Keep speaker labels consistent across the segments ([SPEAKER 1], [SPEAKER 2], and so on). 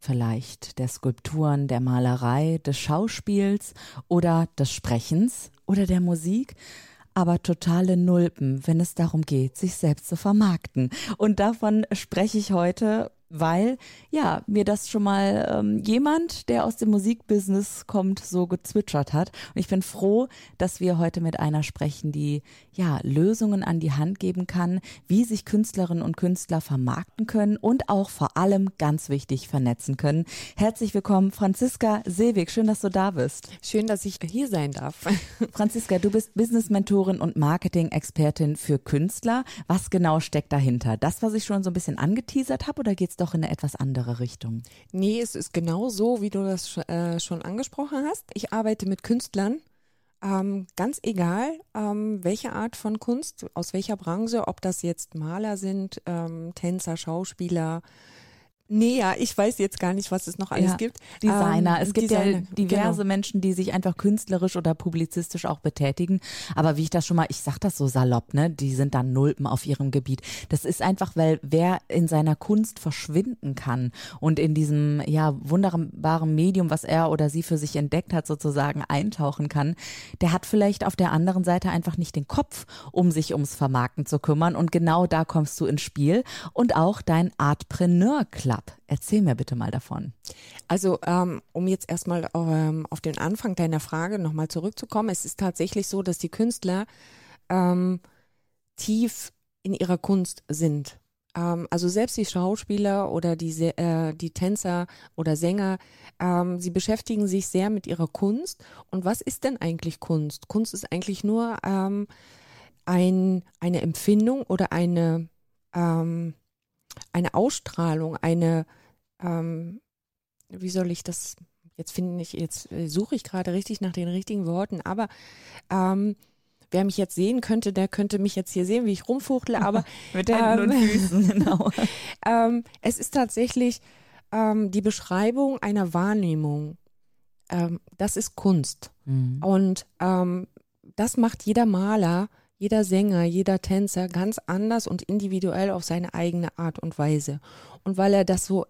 [SPEAKER 1] vielleicht der Skulpturen, der Malerei, des Schauspiels oder des Sprechens oder der Musik aber totale Nulpen, wenn es darum geht, sich selbst zu vermarkten. Und davon spreche ich heute weil ja mir das schon mal ähm, jemand, der aus dem Musikbusiness kommt, so gezwitschert hat. Und ich bin froh, dass wir heute mit einer sprechen, die ja Lösungen an die Hand geben kann, wie sich Künstlerinnen und Künstler vermarkten können und auch vor allem ganz wichtig vernetzen können. Herzlich willkommen, Franziska Seewig. Schön, dass du da bist.
[SPEAKER 2] Schön, dass ich hier sein darf.
[SPEAKER 1] Franziska, du bist Business-Mentorin und Marketing-Expertin für Künstler. Was genau steckt dahinter? Das, was ich schon so ein bisschen angeteasert habe, oder geht's doch in eine etwas andere Richtung.
[SPEAKER 2] Nee, es ist genau so, wie du das äh, schon angesprochen hast. Ich arbeite mit Künstlern, ähm, ganz egal, ähm, welche Art von Kunst, aus welcher Branche, ob das jetzt Maler sind, ähm, Tänzer, Schauspieler, Nee, ja, ich weiß jetzt gar nicht, was es noch alles ja, gibt.
[SPEAKER 1] Designer. Ähm, es gibt Designer, ja diverse genau. Menschen, die sich einfach künstlerisch oder publizistisch auch betätigen. Aber wie ich das schon mal, ich sag das so salopp, ne, die sind dann Nulpen auf ihrem Gebiet. Das ist einfach, weil wer in seiner Kunst verschwinden kann und in diesem, ja, wunderbaren Medium, was er oder sie für sich entdeckt hat, sozusagen eintauchen kann, der hat vielleicht auf der anderen Seite einfach nicht den Kopf, um sich ums Vermarkten zu kümmern. Und genau da kommst du ins Spiel. Und auch dein Artpreneur Club ab. Erzähl mir bitte mal davon.
[SPEAKER 2] Also, ähm, um jetzt erstmal ähm, auf den Anfang deiner Frage nochmal zurückzukommen, es ist tatsächlich so, dass die Künstler ähm, tief in ihrer Kunst sind. Ähm, also selbst die Schauspieler oder die, äh, die Tänzer oder Sänger, ähm, sie beschäftigen sich sehr mit ihrer Kunst. Und was ist denn eigentlich Kunst? Kunst ist eigentlich nur ähm, ein, eine Empfindung oder eine ähm, eine Ausstrahlung, eine, ähm, wie soll ich das, jetzt finde ich, jetzt äh, suche ich gerade richtig nach den richtigen Worten, aber ähm, wer mich jetzt sehen könnte, der könnte mich jetzt hier sehen, wie ich rumfuchtle, aber
[SPEAKER 1] mit Händen ähm, und Füßen, genau.
[SPEAKER 2] ähm, es ist tatsächlich ähm, die Beschreibung einer Wahrnehmung. Ähm, das ist Kunst. Mhm. Und ähm, das macht jeder Maler jeder Sänger, jeder Tänzer ganz anders und individuell auf seine eigene Art und Weise. Und weil er das so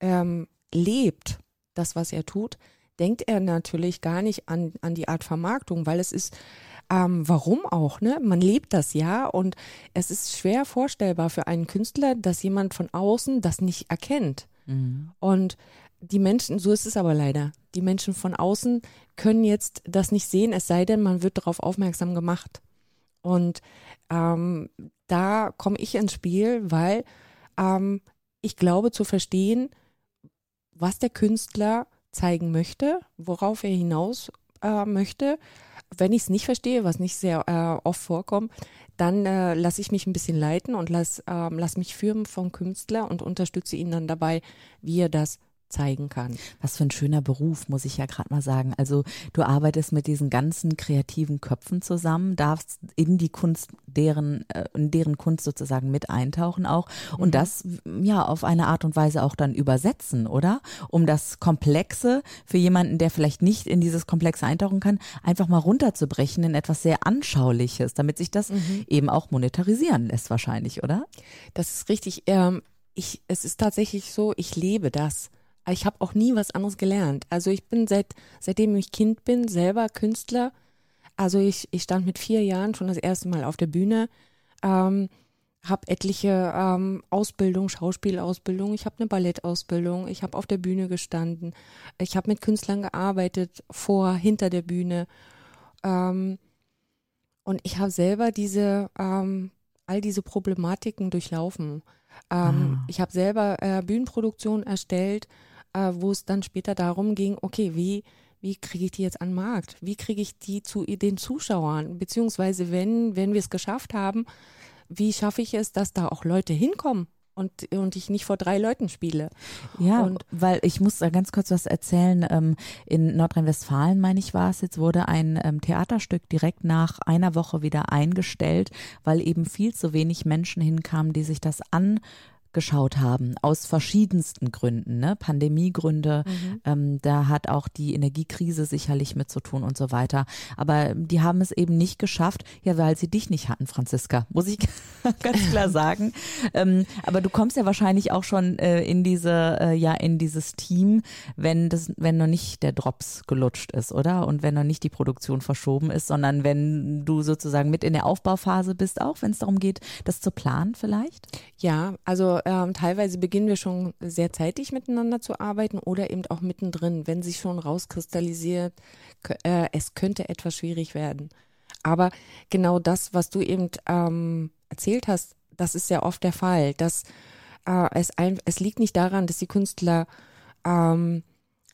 [SPEAKER 2] ähm, lebt, das, was er tut, denkt er natürlich gar nicht an, an die Art Vermarktung, weil es ist, ähm, warum auch, ne? Man lebt das ja und es ist schwer vorstellbar für einen Künstler, dass jemand von außen das nicht erkennt. Mhm. Und die Menschen, so ist es aber leider, die Menschen von außen können jetzt das nicht sehen, es sei denn, man wird darauf aufmerksam gemacht. Und ähm, da komme ich ins Spiel, weil ähm, ich glaube zu verstehen, was der Künstler zeigen möchte, worauf er hinaus äh, möchte. Wenn ich es nicht verstehe, was nicht sehr äh, oft vorkommt, dann äh, lasse ich mich ein bisschen leiten und lass, äh, lass mich führen vom Künstler und unterstütze ihn dann dabei, wie er das zeigen kann.
[SPEAKER 1] Was für ein schöner Beruf, muss ich ja gerade mal sagen. Also du arbeitest mit diesen ganzen kreativen Köpfen zusammen, darfst in die Kunst deren, äh, in deren Kunst sozusagen mit eintauchen auch und mhm. das ja auf eine Art und Weise auch dann übersetzen, oder? Um das Komplexe für jemanden, der vielleicht nicht in dieses Komplexe eintauchen kann, einfach mal runterzubrechen in etwas sehr Anschauliches, damit sich das mhm. eben auch monetarisieren lässt wahrscheinlich, oder?
[SPEAKER 2] Das ist richtig. Ähm, ich, es ist tatsächlich so, ich lebe das ich habe auch nie was anderes gelernt. Also ich bin seit seitdem ich Kind bin selber Künstler. Also ich, ich stand mit vier Jahren schon das erste Mal auf der Bühne, ähm, habe etliche ähm, Ausbildung, Schauspielausbildung, ich habe eine Ballettausbildung, ich habe auf der Bühne gestanden, ich habe mit Künstlern gearbeitet, vor, hinter der Bühne. Ähm, und ich habe selber diese, ähm, all diese Problematiken durchlaufen. Ähm, ah. Ich habe selber äh, Bühnenproduktion erstellt, äh, wo es dann später darum ging, okay, wie, wie kriege ich die jetzt an den Markt? Wie kriege ich die zu den Zuschauern? Beziehungsweise wenn, wenn wir es geschafft haben, wie schaffe ich es, dass da auch Leute hinkommen? und, und ich nicht vor drei Leuten spiele.
[SPEAKER 1] Ja, und, weil ich muss da ganz kurz was erzählen. Ähm, in Nordrhein-Westfalen, meine ich, war es jetzt, wurde ein ähm, Theaterstück direkt nach einer Woche wieder eingestellt, weil eben viel zu wenig Menschen hinkamen, die sich das an geschaut haben, aus verschiedensten Gründen, ne? Pandemiegründe, mhm. ähm, da hat auch die Energiekrise sicherlich mit zu tun und so weiter. Aber die haben es eben nicht geschafft, ja, weil sie dich nicht hatten, Franziska, muss ich ganz klar sagen. ähm, aber du kommst ja wahrscheinlich auch schon äh, in diese, äh, ja, in dieses Team, wenn das, wenn noch nicht der Drops gelutscht ist, oder? Und wenn noch nicht die Produktion verschoben ist, sondern wenn du sozusagen mit in der Aufbauphase bist, auch wenn es darum geht, das zu planen vielleicht?
[SPEAKER 2] Ja, also ähm, teilweise beginnen wir schon sehr zeitig miteinander zu arbeiten oder eben auch mittendrin, wenn sich schon rauskristallisiert, äh, es könnte etwas schwierig werden. Aber genau das, was du eben ähm, erzählt hast, das ist sehr oft der Fall, dass äh, es, ein, es liegt nicht daran, dass die Künstler ähm,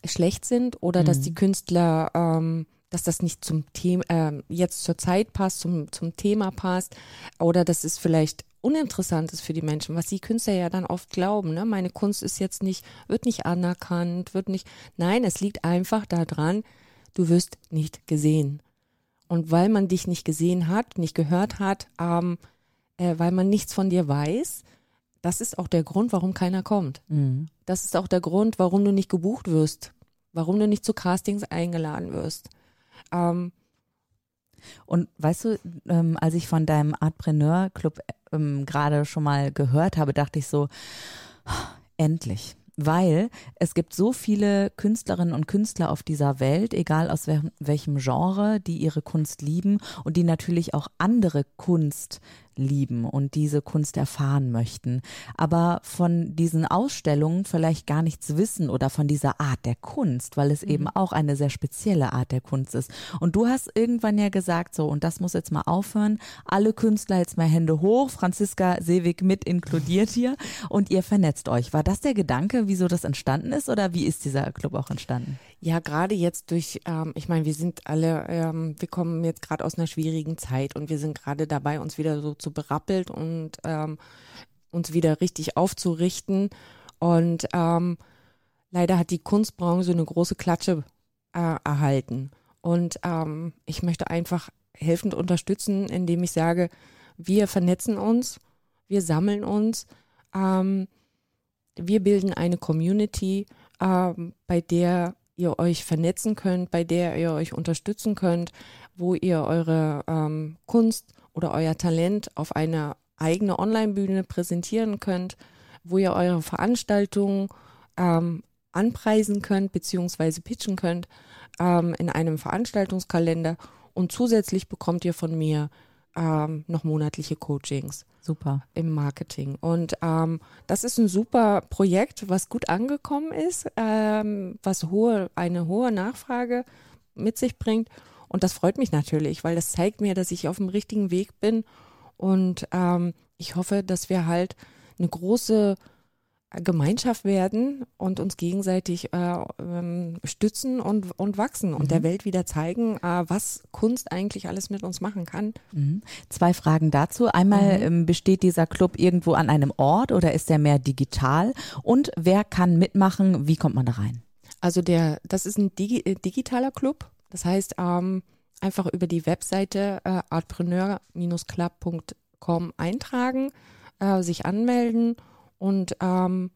[SPEAKER 2] schlecht sind oder mhm. dass die Künstler ähm, dass das nicht zum Thema äh, jetzt zur Zeit passt, zum, zum Thema passt oder dass es vielleicht uninteressant ist für die Menschen, was die Künstler ja dann oft glauben. Ne? Meine Kunst ist jetzt nicht, wird nicht anerkannt, wird nicht. Nein, es liegt einfach daran, du wirst nicht gesehen. Und weil man dich nicht gesehen hat, nicht gehört hat, ähm, äh, weil man nichts von dir weiß, das ist auch der Grund, warum keiner kommt. Mhm. Das ist auch der Grund, warum du nicht gebucht wirst, warum du nicht zu Castings eingeladen wirst. Ähm,
[SPEAKER 1] und weißt du, ähm, als ich von deinem Artpreneur Club ähm, gerade schon mal gehört habe, dachte ich so, endlich. Weil es gibt so viele Künstlerinnen und Künstler auf dieser Welt, egal aus welchem Genre, die ihre Kunst lieben und die natürlich auch andere Kunst lieben und diese Kunst erfahren möchten, aber von diesen Ausstellungen vielleicht gar nichts wissen oder von dieser Art der Kunst, weil es mhm. eben auch eine sehr spezielle Art der Kunst ist. Und du hast irgendwann ja gesagt, so, und das muss jetzt mal aufhören, alle Künstler jetzt mal Hände hoch, Franziska Seewig mit inkludiert hier und ihr vernetzt euch. War das der Gedanke, wieso das entstanden ist oder wie ist dieser Club auch entstanden?
[SPEAKER 2] Ja, gerade jetzt durch, ähm, ich meine, wir sind alle, ähm, wir kommen jetzt gerade aus einer schwierigen Zeit und wir sind gerade dabei, uns wieder so zu berappelt und ähm, uns wieder richtig aufzurichten. Und ähm, leider hat die Kunstbranche eine große Klatsche äh, erhalten. Und ähm, ich möchte einfach helfend unterstützen, indem ich sage, wir vernetzen uns, wir sammeln uns, ähm, wir bilden eine Community, ähm, bei der ihr euch vernetzen könnt, bei der ihr euch unterstützen könnt, wo ihr eure ähm, Kunst oder euer Talent auf einer eigene Online-Bühne präsentieren könnt, wo ihr eure Veranstaltungen ähm, anpreisen könnt beziehungsweise pitchen könnt ähm, in einem Veranstaltungskalender. Und zusätzlich bekommt ihr von mir ähm, noch monatliche Coachings.
[SPEAKER 1] Super.
[SPEAKER 2] Im Marketing. Und ähm, das ist ein super Projekt, was gut angekommen ist, ähm, was hohe, eine hohe Nachfrage mit sich bringt. Und das freut mich natürlich, weil das zeigt mir, dass ich auf dem richtigen Weg bin. Und ähm, ich hoffe, dass wir halt eine große Gemeinschaft werden und uns gegenseitig äh, ähm, stützen und, und wachsen und mhm. der Welt wieder zeigen, äh, was Kunst eigentlich alles mit uns machen kann.
[SPEAKER 1] Mhm. Zwei Fragen dazu. Einmal mhm. ähm, besteht dieser Club irgendwo an einem Ort oder ist er mehr digital? Und wer kann mitmachen? Wie kommt man da rein?
[SPEAKER 2] Also der, das ist ein Digi äh, digitaler Club. Das heißt, ähm, einfach über die Webseite äh, artpreneur-club.com eintragen, äh, sich anmelden und ähm,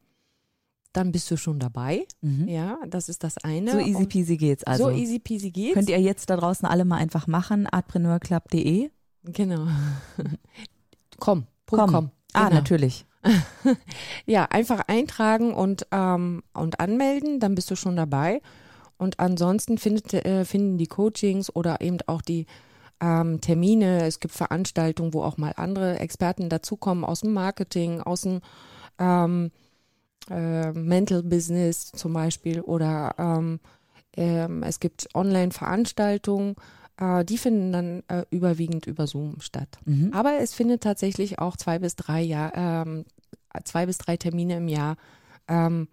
[SPEAKER 2] dann bist du schon dabei. Mhm. Ja, das ist das eine.
[SPEAKER 1] So easy peasy geht's also.
[SPEAKER 2] So easy peasy geht's.
[SPEAKER 1] Könnt ihr jetzt da draußen alle mal einfach machen, artpreneurclub.de.
[SPEAKER 2] Genau. komm,
[SPEAKER 1] komm. komm. Ah, genau. natürlich.
[SPEAKER 2] ja, einfach eintragen und, ähm, und anmelden, dann bist du schon dabei. Und ansonsten findet, äh, finden die Coachings oder eben auch die ähm, Termine, es gibt Veranstaltungen, wo auch mal andere Experten dazukommen aus dem Marketing, aus dem ähm, äh, Mental Business zum Beispiel oder ähm, ähm, es gibt Online-Veranstaltungen, äh, die finden dann äh, überwiegend über Zoom statt. Mhm. Aber es findet tatsächlich auch zwei bis drei Jahr, ähm, zwei bis drei Termine im Jahr ähm,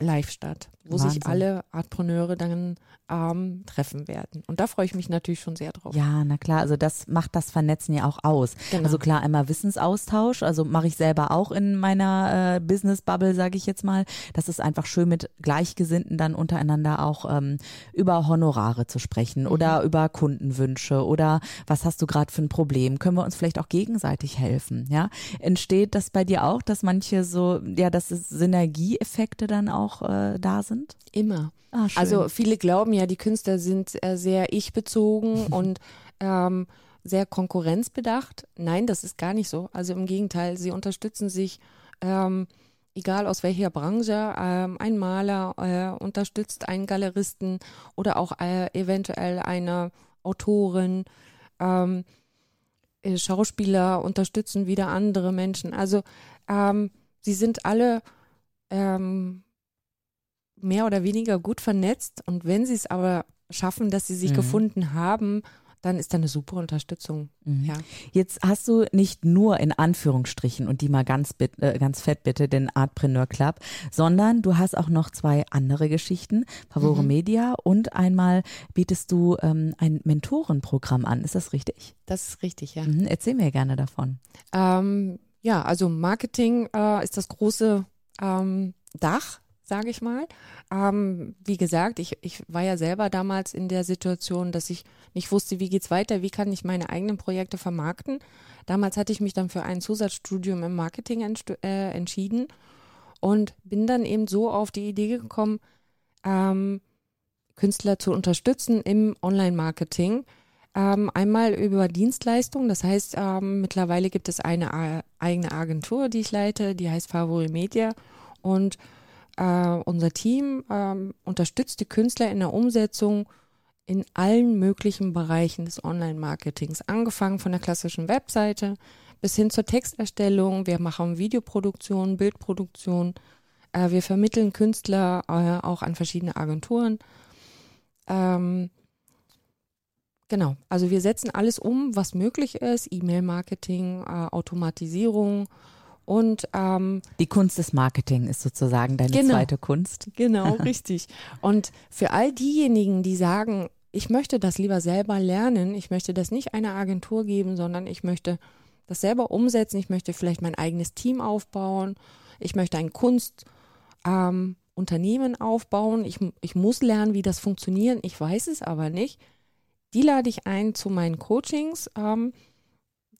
[SPEAKER 2] live statt. Wo Wahnsinn. sich alle Artpreneure dann ähm, treffen werden. Und da freue ich mich natürlich schon sehr drauf.
[SPEAKER 1] Ja, na klar, also das macht das Vernetzen ja auch aus. Genau. Also klar, einmal Wissensaustausch, also mache ich selber auch in meiner äh, Business-Bubble, sage ich jetzt mal. Das ist einfach schön mit Gleichgesinnten dann untereinander auch ähm, über Honorare zu sprechen mhm. oder über Kundenwünsche oder was hast du gerade für ein Problem? Können wir uns vielleicht auch gegenseitig helfen? Ja, entsteht das bei dir auch, dass manche so, ja, dass Synergieeffekte dann auch äh, da sind?
[SPEAKER 2] Immer. Ah, also viele glauben ja, die Künstler sind äh, sehr ich-bezogen und ähm, sehr konkurrenzbedacht. Nein, das ist gar nicht so. Also im Gegenteil, sie unterstützen sich, ähm, egal aus welcher Branche. Ähm, ein Maler äh, unterstützt einen Galeristen oder auch äh, eventuell eine Autorin. Ähm, äh, Schauspieler unterstützen wieder andere Menschen. Also ähm, sie sind alle ähm, mehr oder weniger gut vernetzt und wenn sie es aber schaffen, dass sie sich mhm. gefunden haben, dann ist da eine super Unterstützung.
[SPEAKER 1] Mhm. Ja. Jetzt hast du nicht nur in Anführungsstrichen und die mal ganz, äh, ganz fett bitte den Artpreneur Club, sondern du hast auch noch zwei andere Geschichten, Favore mhm. Media und einmal bietest du ähm, ein Mentorenprogramm an. Ist das richtig?
[SPEAKER 2] Das ist richtig, ja.
[SPEAKER 1] Mhm. Erzähl mir gerne davon.
[SPEAKER 2] Ähm, ja, also Marketing äh, ist das große ähm, Dach sage ich mal. Ähm, wie gesagt, ich, ich war ja selber damals in der Situation, dass ich nicht wusste, wie geht's weiter, wie kann ich meine eigenen Projekte vermarkten. Damals hatte ich mich dann für ein Zusatzstudium im Marketing äh, entschieden und bin dann eben so auf die Idee gekommen, ähm, Künstler zu unterstützen im Online-Marketing. Ähm, einmal über Dienstleistungen, das heißt, ähm, mittlerweile gibt es eine äh, eigene Agentur, die ich leite, die heißt Favori Media und äh, unser Team ähm, unterstützt die Künstler in der Umsetzung in allen möglichen Bereichen des Online-Marketings, angefangen von der klassischen Webseite bis hin zur Texterstellung. Wir machen Videoproduktion, Bildproduktion. Äh, wir vermitteln Künstler äh, auch an verschiedene Agenturen. Ähm, genau, also wir setzen alles um, was möglich ist. E-Mail-Marketing, äh, Automatisierung und ähm,
[SPEAKER 1] die Kunst des Marketing ist sozusagen deine genau, zweite Kunst.
[SPEAKER 2] Genau, richtig. Und für all diejenigen, die sagen, ich möchte das lieber selber lernen, ich möchte das nicht einer Agentur geben, sondern ich möchte das selber umsetzen, ich möchte vielleicht mein eigenes Team aufbauen, ich möchte ein Kunstunternehmen ähm, aufbauen, ich, ich muss lernen, wie das funktioniert, ich weiß es aber nicht. Die lade ich ein zu meinen Coachings. Ähm,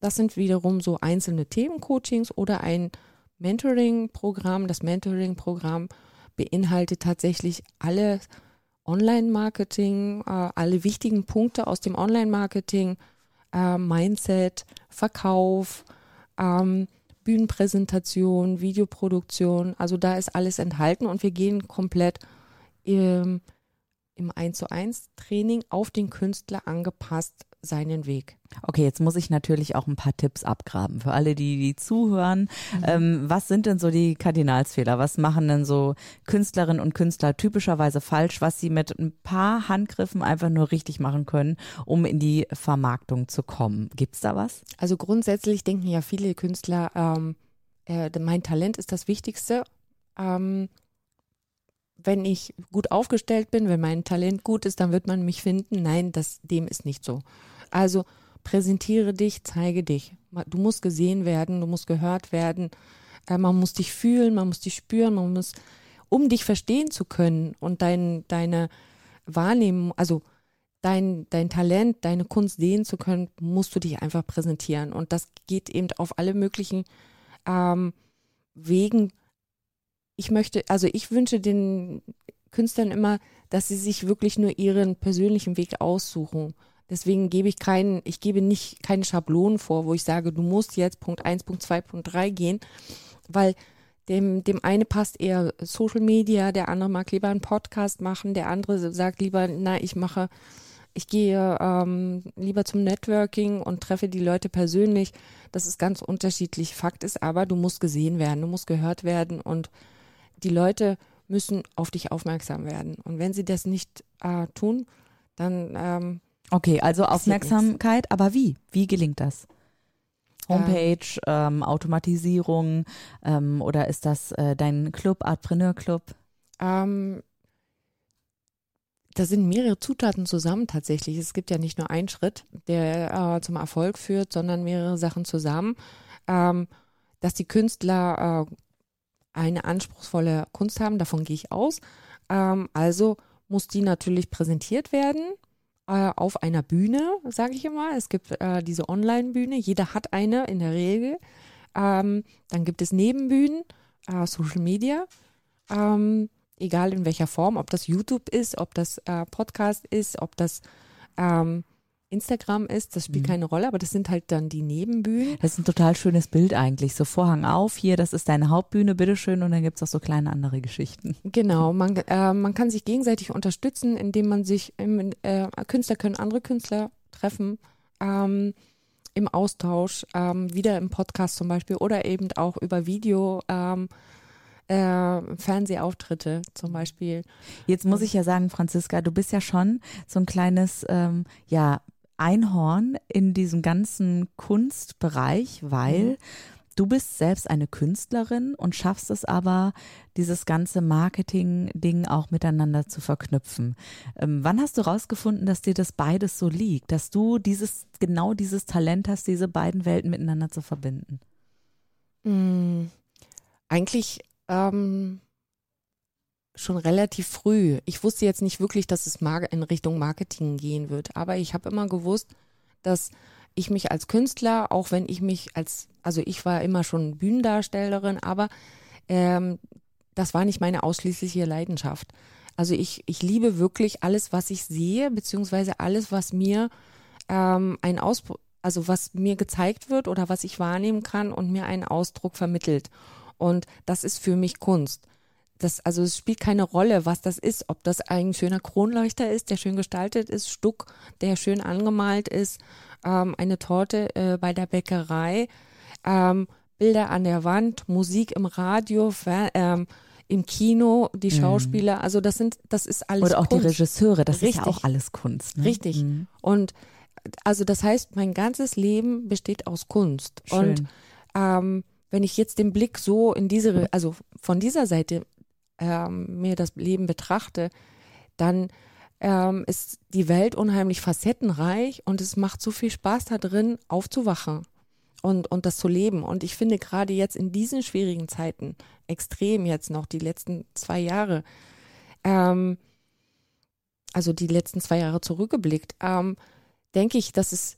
[SPEAKER 2] das sind wiederum so einzelne Themencoachings oder ein Mentoring-Programm. Das Mentoring-Programm beinhaltet tatsächlich alle Online-Marketing, äh, alle wichtigen Punkte aus dem Online-Marketing, äh, Mindset, Verkauf, ähm, Bühnenpräsentation, Videoproduktion. Also da ist alles enthalten und wir gehen komplett im, im 1 zu 1 Training auf den Künstler angepasst seinen Weg.
[SPEAKER 1] Okay, jetzt muss ich natürlich auch ein paar Tipps abgraben für alle, die, die zuhören. Mhm. Ähm, was sind denn so die Kardinalsfehler? Was machen denn so Künstlerinnen und Künstler typischerweise falsch, was sie mit ein paar Handgriffen einfach nur richtig machen können, um in die Vermarktung zu kommen? Gibt's da was?
[SPEAKER 2] Also grundsätzlich denken ja viele Künstler, ähm, äh, mein Talent ist das Wichtigste. Ähm, wenn ich gut aufgestellt bin, wenn mein Talent gut ist, dann wird man mich finden. Nein, das, dem ist nicht so. Also präsentiere dich, zeige dich. Du musst gesehen werden, du musst gehört werden. Äh, man muss dich fühlen, man muss dich spüren, man muss, um dich verstehen zu können und dein, deine Wahrnehmung, also dein, dein Talent, deine Kunst sehen zu können, musst du dich einfach präsentieren. Und das geht eben auf alle möglichen ähm, Wegen. Ich möchte, also ich wünsche den Künstlern immer, dass sie sich wirklich nur ihren persönlichen Weg aussuchen Deswegen gebe ich keinen, ich gebe nicht keine Schablonen vor, wo ich sage, du musst jetzt Punkt 1, Punkt 2, Punkt 3 gehen, weil dem, dem eine passt eher Social Media, der andere mag lieber einen Podcast machen, der andere sagt lieber, na, ich mache, ich gehe ähm, lieber zum Networking und treffe die Leute persönlich. Das ist ganz unterschiedlich. Fakt ist aber, du musst gesehen werden, du musst gehört werden und die Leute müssen auf dich aufmerksam werden. Und wenn sie das nicht äh, tun, dann ähm,
[SPEAKER 1] Okay, also Aufmerksamkeit, aber wie? Wie gelingt das? Homepage, ähm, Automatisierung ähm, oder ist das äh, dein Club, Artpreneur Club?
[SPEAKER 2] Ähm, da sind mehrere Zutaten zusammen tatsächlich. Es gibt ja nicht nur einen Schritt, der äh, zum Erfolg führt, sondern mehrere Sachen zusammen. Ähm, dass die Künstler äh, eine anspruchsvolle Kunst haben, davon gehe ich aus. Ähm, also muss die natürlich präsentiert werden äh, auf einer Bühne, sage ich immer. Es gibt äh, diese Online-Bühne, jeder hat eine in der Regel. Ähm, dann gibt es Nebenbühnen, äh, Social Media. Ähm, egal in welcher Form, ob das YouTube ist, ob das äh, Podcast ist, ob das ähm, Instagram ist, das spielt mhm. keine Rolle, aber das sind halt dann die Nebenbühnen.
[SPEAKER 1] Das ist ein total schönes Bild eigentlich. So Vorhang auf, hier, das ist deine Hauptbühne, bitteschön, und dann gibt es auch so kleine andere Geschichten.
[SPEAKER 2] Genau, man, äh, man kann sich gegenseitig unterstützen, indem man sich, im, äh, Künstler können andere Künstler treffen. Ähm, im Austausch, ähm, wieder im Podcast zum Beispiel oder eben auch über Video. Ähm, äh, Fernsehauftritte zum Beispiel.
[SPEAKER 1] Jetzt muss ich ja sagen, Franziska, du bist ja schon so ein kleines, ähm, ja, Einhorn in diesem ganzen Kunstbereich, weil mhm. du bist selbst eine Künstlerin und schaffst es aber, dieses ganze Marketing-Ding auch miteinander zu verknüpfen. Ähm, wann hast du rausgefunden, dass dir das beides so liegt, dass du dieses, genau dieses Talent hast, diese beiden Welten miteinander zu verbinden?
[SPEAKER 2] Mhm. Eigentlich ähm, schon relativ früh. Ich wusste jetzt nicht wirklich, dass es in Richtung Marketing gehen wird, aber ich habe immer gewusst, dass ich mich als Künstler, auch wenn ich mich als, also ich war immer schon Bühnendarstellerin, aber ähm, das war nicht meine ausschließliche Leidenschaft. Also ich, ich liebe wirklich alles, was ich sehe, beziehungsweise alles, was mir ähm, ein Ausdruck, also was mir gezeigt wird oder was ich wahrnehmen kann und mir einen Ausdruck vermittelt. Und das ist für mich Kunst. Das, also es spielt keine Rolle, was das ist, ob das ein schöner Kronleuchter ist, der schön gestaltet ist, Stuck, der schön angemalt ist, ähm, eine Torte äh, bei der Bäckerei, ähm, Bilder an der Wand, Musik im Radio, ähm, im Kino, die mhm. Schauspieler, also das sind, das ist alles
[SPEAKER 1] Oder auch
[SPEAKER 2] Kunst.
[SPEAKER 1] die Regisseure, das Richtig. ist ja auch alles Kunst. Ne?
[SPEAKER 2] Richtig. Mhm. Und also das heißt, mein ganzes Leben besteht aus Kunst. Schön. Und ähm, wenn ich jetzt den Blick so in diese, also von dieser Seite ähm, mir das Leben betrachte, dann ähm, ist die Welt unheimlich facettenreich und es macht so viel Spaß da drin, aufzuwachen und, und das zu leben. Und ich finde gerade jetzt in diesen schwierigen Zeiten, extrem jetzt noch, die letzten zwei Jahre, ähm, also die letzten zwei Jahre zurückgeblickt, ähm, denke ich, dass es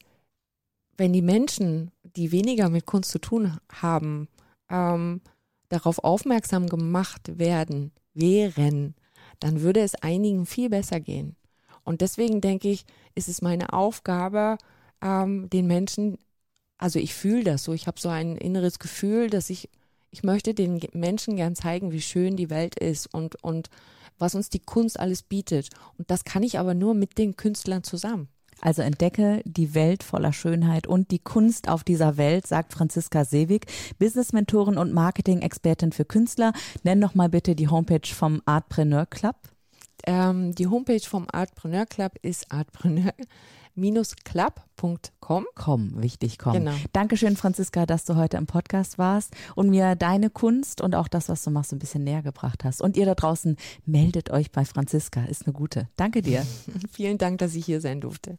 [SPEAKER 2] wenn die Menschen, die weniger mit Kunst zu tun haben, ähm, darauf aufmerksam gemacht werden, wären, dann würde es einigen viel besser gehen. Und deswegen denke ich, ist es meine Aufgabe, ähm, den Menschen, also ich fühle das so, ich habe so ein inneres Gefühl, dass ich, ich möchte den Menschen gern zeigen, wie schön die Welt ist und, und was uns die Kunst alles bietet. Und das kann ich aber nur mit den Künstlern zusammen.
[SPEAKER 1] Also entdecke die Welt voller Schönheit und die Kunst auf dieser Welt, sagt Franziska Seewig, Business-Mentorin und Marketing-Expertin für Künstler. Nenn noch mal bitte die Homepage vom Artpreneur Club.
[SPEAKER 2] Ähm, die Homepage vom Artpreneur Club ist artpreneur club.com.
[SPEAKER 1] Komm, wichtig, komm. Genau. Dankeschön, Franziska, dass du heute im Podcast warst und mir deine Kunst und auch das, was du machst, ein bisschen näher gebracht hast. Und ihr da draußen, meldet euch bei Franziska, ist eine gute. Danke dir.
[SPEAKER 2] Vielen Dank, dass ich hier sein durfte.